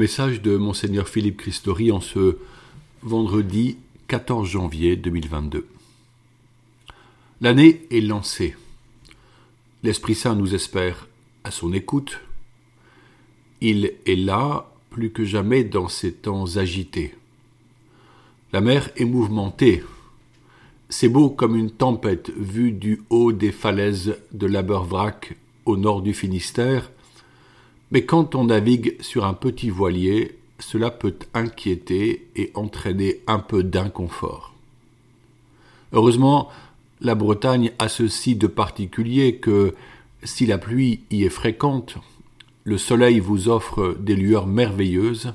Message de Monseigneur Philippe Christori en ce vendredi 14 janvier 2022. L'année est lancée. L'Esprit Saint nous espère à son écoute. Il est là plus que jamais dans ces temps agités. La mer est mouvementée. C'est beau comme une tempête vue du haut des falaises de l'Abervrac au nord du Finistère, mais quand on navigue sur un petit voilier, cela peut inquiéter et entraîner un peu d'inconfort. Heureusement, la Bretagne a ceci de particulier que, si la pluie y est fréquente, le soleil vous offre des lueurs merveilleuses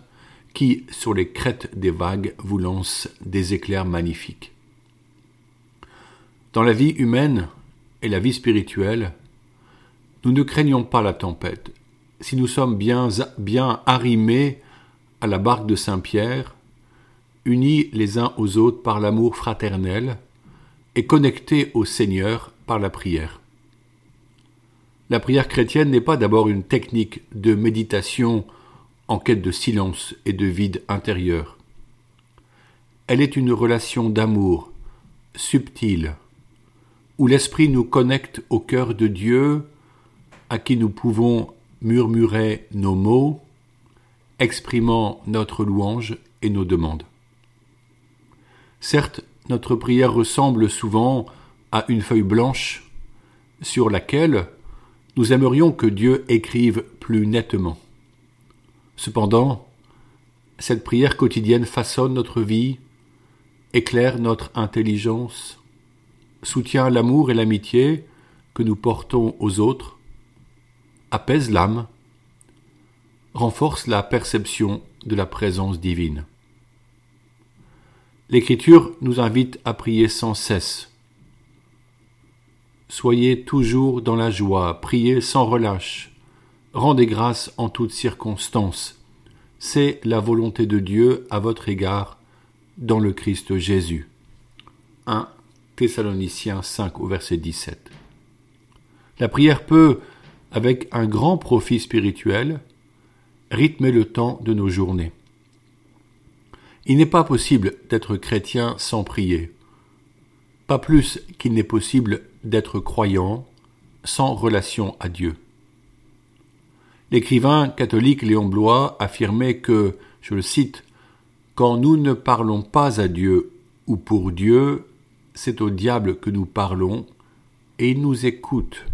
qui, sur les crêtes des vagues, vous lancent des éclairs magnifiques. Dans la vie humaine et la vie spirituelle, nous ne craignons pas la tempête, si nous sommes bien, arrimés à la barque de Saint-Pierre, unis les uns aux autres par l'amour fraternel et connectés au Seigneur par la prière. La prière chrétienne n'est pas d'abord une technique de méditation en quête de silence et de vide intérieur. Elle est une relation d'amour subtile, où l'Esprit nous connecte au cœur de Dieu, à qui nous pouvons murmurer nos mots, exprimant notre louange et nos demandes. Certes, notre prière ressemble souvent à une feuille blanche sur laquelle nous aimerions que Dieu écrive plus nettement. Cependant, cette prière quotidienne façonne notre vie, éclaire notre intelligence, soutient l'amour et l'amitié que nous portons aux autres, apaise l'âme, renforce la perception de la présence divine. L'Écriture nous invite à prier sans cesse. Soyez toujours dans la joie, priez sans relâche, rendez grâce en toutes circonstances. C'est la volonté de Dieu à votre égard dans le Christ Jésus. 1 Thessaloniciens 5 au verset 17. La prière peut avec un grand profit spirituel, rythmer le temps de nos journées. Il n'est pas possible d'être chrétien sans prier, pas plus qu'il n'est possible d'être croyant sans relation à Dieu. L'écrivain catholique Léon Blois affirmait que, je le cite, Quand nous ne parlons pas à Dieu ou pour Dieu, c'est au diable que nous parlons, et il nous écoute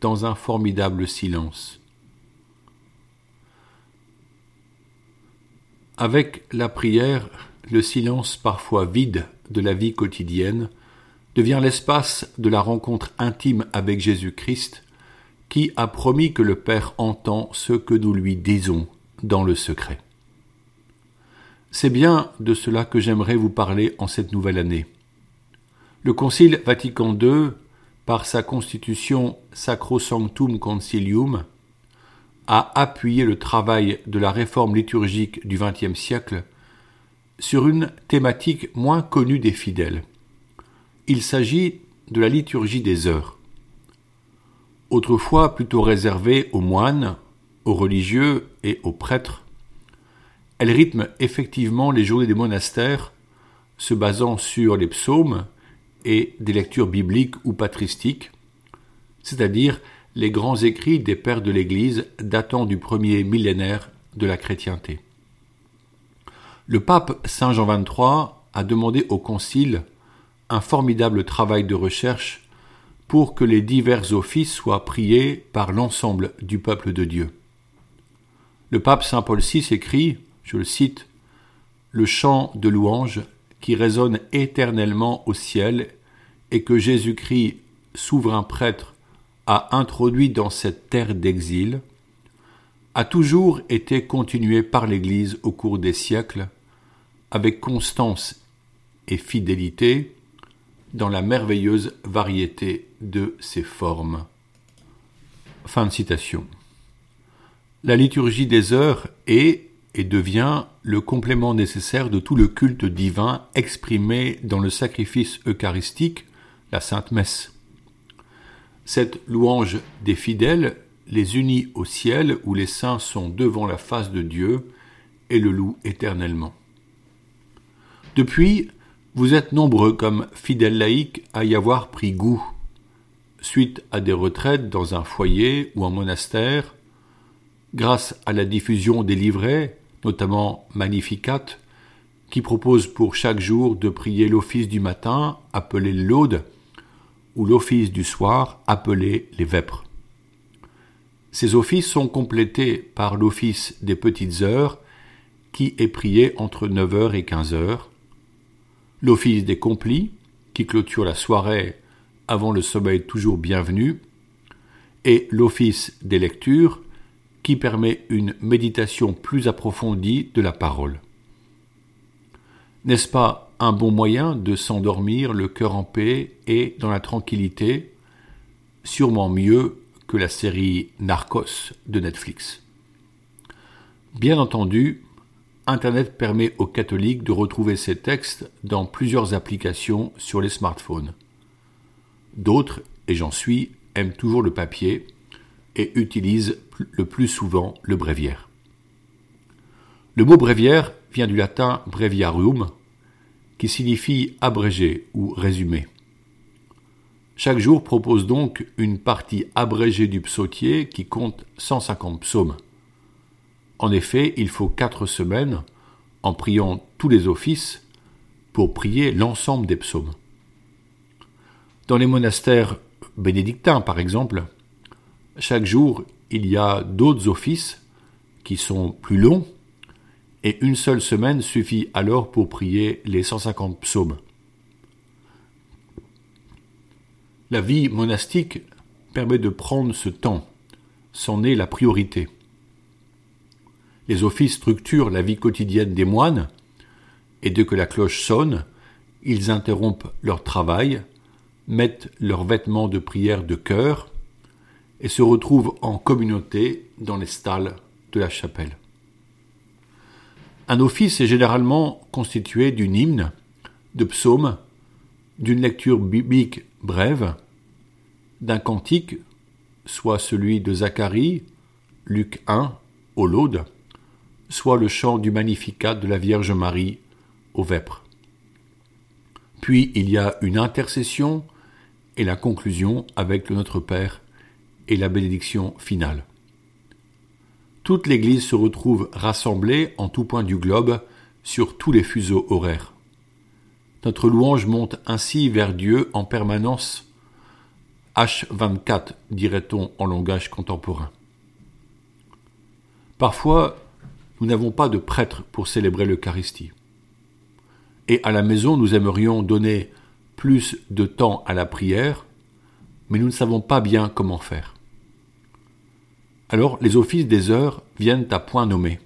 dans un formidable silence. Avec la prière, le silence parfois vide de la vie quotidienne devient l'espace de la rencontre intime avec Jésus-Christ, qui a promis que le Père entend ce que nous lui disons dans le secret. C'est bien de cela que j'aimerais vous parler en cette nouvelle année. Le Concile Vatican II par sa constitution Sacrosanctum Concilium, a appuyé le travail de la réforme liturgique du XXe siècle sur une thématique moins connue des fidèles. Il s'agit de la liturgie des heures. Autrefois plutôt réservée aux moines, aux religieux et aux prêtres, elle rythme effectivement les journées des monastères, se basant sur les psaumes, et des lectures bibliques ou patristiques, c'est-à-dire les grands écrits des pères de l'Église datant du premier millénaire de la chrétienté. Le pape Saint Jean XXIII a demandé au Concile un formidable travail de recherche pour que les divers offices soient priés par l'ensemble du peuple de Dieu. Le pape Saint Paul VI écrit, je le cite, Le chant de louange qui résonne éternellement au ciel et que Jésus-Christ, souverain prêtre, a introduit dans cette terre d'exil, a toujours été continué par l'Église au cours des siècles, avec constance et fidélité, dans la merveilleuse variété de ses formes. Fin de citation. La liturgie des heures est et devient le complément nécessaire de tout le culte divin exprimé dans le sacrifice eucharistique la Sainte Messe. Cette louange des fidèles les unit au ciel où les saints sont devant la face de Dieu et le louent éternellement. Depuis, vous êtes nombreux comme fidèles laïcs à y avoir pris goût, suite à des retraites dans un foyer ou un monastère, grâce à la diffusion des livrets, notamment Magnificat, qui propose pour chaque jour de prier l'office du matin, appelé l'aude, ou l'office du soir, appelé les vêpres. Ces offices sont complétés par l'office des petites heures, qui est prié entre 9h et 15h, l'office des complis, qui clôture la soirée avant le sommeil toujours bienvenu, et l'office des lectures, qui permet une méditation plus approfondie de la parole. N'est-ce pas un bon moyen de s'endormir le cœur en paix et dans la tranquillité, sûrement mieux que la série Narcos de Netflix Bien entendu, Internet permet aux catholiques de retrouver ces textes dans plusieurs applications sur les smartphones. D'autres, et j'en suis, aiment toujours le papier et utilisent le plus souvent le bréviaire. Le mot bréviaire vient du latin breviarium, qui signifie abrégé ou résumé. Chaque jour propose donc une partie abrégée du psautier qui compte 150 psaumes. En effet, il faut quatre semaines, en priant tous les offices, pour prier l'ensemble des psaumes. Dans les monastères bénédictins, par exemple, chaque jour, il y a d'autres offices qui sont plus longs, et une seule semaine suffit alors pour prier les 150 psaumes. La vie monastique permet de prendre ce temps, c'en est la priorité. Les offices structurent la vie quotidienne des moines, et dès que la cloche sonne, ils interrompent leur travail, mettent leurs vêtements de prière de cœur, et se retrouvent en communauté dans les stalles de la chapelle. Un office est généralement constitué d'une hymne, de psaumes, d'une lecture biblique brève, d'un cantique, soit celui de Zacharie, Luc 1, au Laude, soit le chant du Magnificat de la Vierge Marie au Vêpres. Puis il y a une intercession et la conclusion avec le Notre Père et la bénédiction finale. Toute l'Église se retrouve rassemblée en tout point du globe sur tous les fuseaux horaires. Notre louange monte ainsi vers Dieu en permanence. H24, dirait-on en langage contemporain. Parfois, nous n'avons pas de prêtre pour célébrer l'Eucharistie. Et à la maison, nous aimerions donner plus de temps à la prière, mais nous ne savons pas bien comment faire. Alors les offices des heures viennent à point nommé.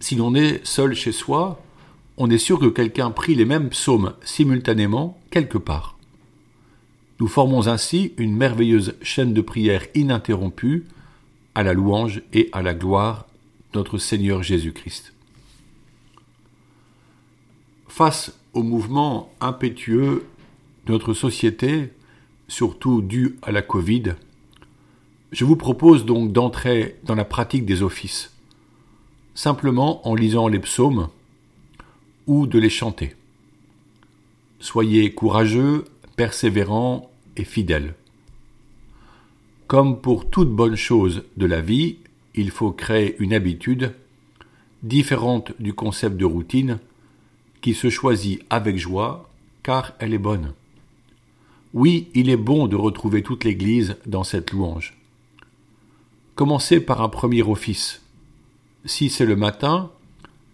Si l'on est seul chez soi, on est sûr que quelqu'un prie les mêmes psaumes simultanément quelque part. Nous formons ainsi une merveilleuse chaîne de prière ininterrompue à la louange et à la gloire de notre Seigneur Jésus-Christ. Face au mouvement impétueux de notre société, surtout dû à la Covid, je vous propose donc d'entrer dans la pratique des offices, simplement en lisant les psaumes ou de les chanter. Soyez courageux, persévérants et fidèles. Comme pour toute bonne chose de la vie, il faut créer une habitude différente du concept de routine qui se choisit avec joie car elle est bonne. Oui, il est bon de retrouver toute l'Église dans cette louange. Commencez par un premier office. Si c'est le matin,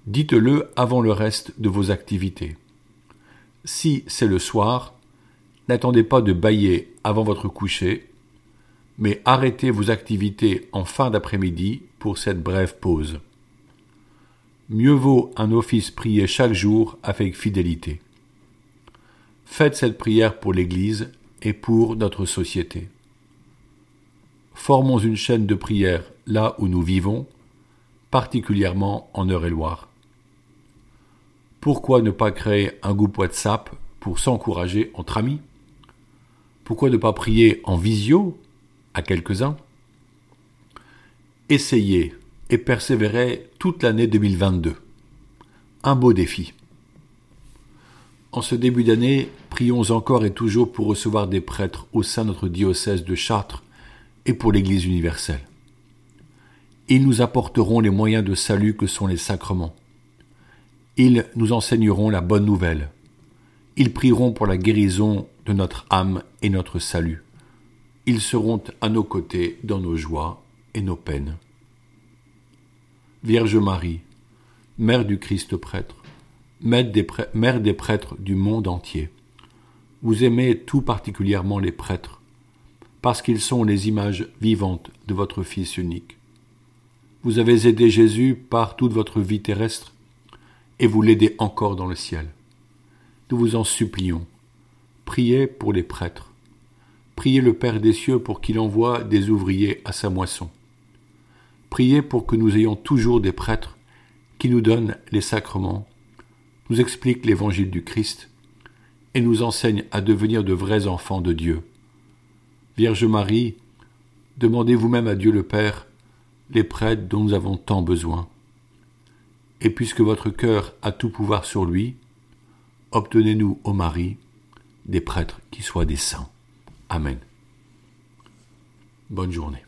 dites-le avant le reste de vos activités. Si c'est le soir, n'attendez pas de bailler avant votre coucher, mais arrêtez vos activités en fin d'après-midi pour cette brève pause. Mieux vaut un office prié chaque jour avec fidélité. Faites cette prière pour l'Église et pour notre société formons une chaîne de prière là où nous vivons, particulièrement en Eure-et-Loire. Pourquoi ne pas créer un groupe WhatsApp pour s'encourager entre amis? Pourquoi ne pas prier en visio à quelques-uns? Essayez et persévérer toute l'année 2022. Un beau défi. En ce début d'année, prions encore et toujours pour recevoir des prêtres au sein de notre diocèse de Chartres et pour l'Église universelle. Ils nous apporteront les moyens de salut que sont les sacrements. Ils nous enseigneront la bonne nouvelle. Ils prieront pour la guérison de notre âme et notre salut. Ils seront à nos côtés dans nos joies et nos peines. Vierge Marie, Mère du Christ prêtre, Mère des, prêtres du monde entier, vous aimez tout particulièrement les prêtres, parce qu'ils sont les images vivantes de votre Fils unique. Vous avez aidé Jésus par toute votre vie terrestre, et vous l'aidez encore dans le ciel. Nous vous en supplions. Priez pour les prêtres. Priez le Père des cieux pour qu'il envoie des ouvriers à sa moisson. Priez pour que nous ayons toujours des prêtres qui nous donnent les sacrements, nous expliquent l'évangile du Christ et nous enseignent à devenir de vrais enfants de Dieu. Vierge Marie, demandez vous-même à Dieu le Père les prêtres dont nous avons tant besoin. Et puisque votre cœur a tout pouvoir sur lui, obtenez-nous, ô Marie, des prêtres qui soient des saints. Amen. Bonne journée.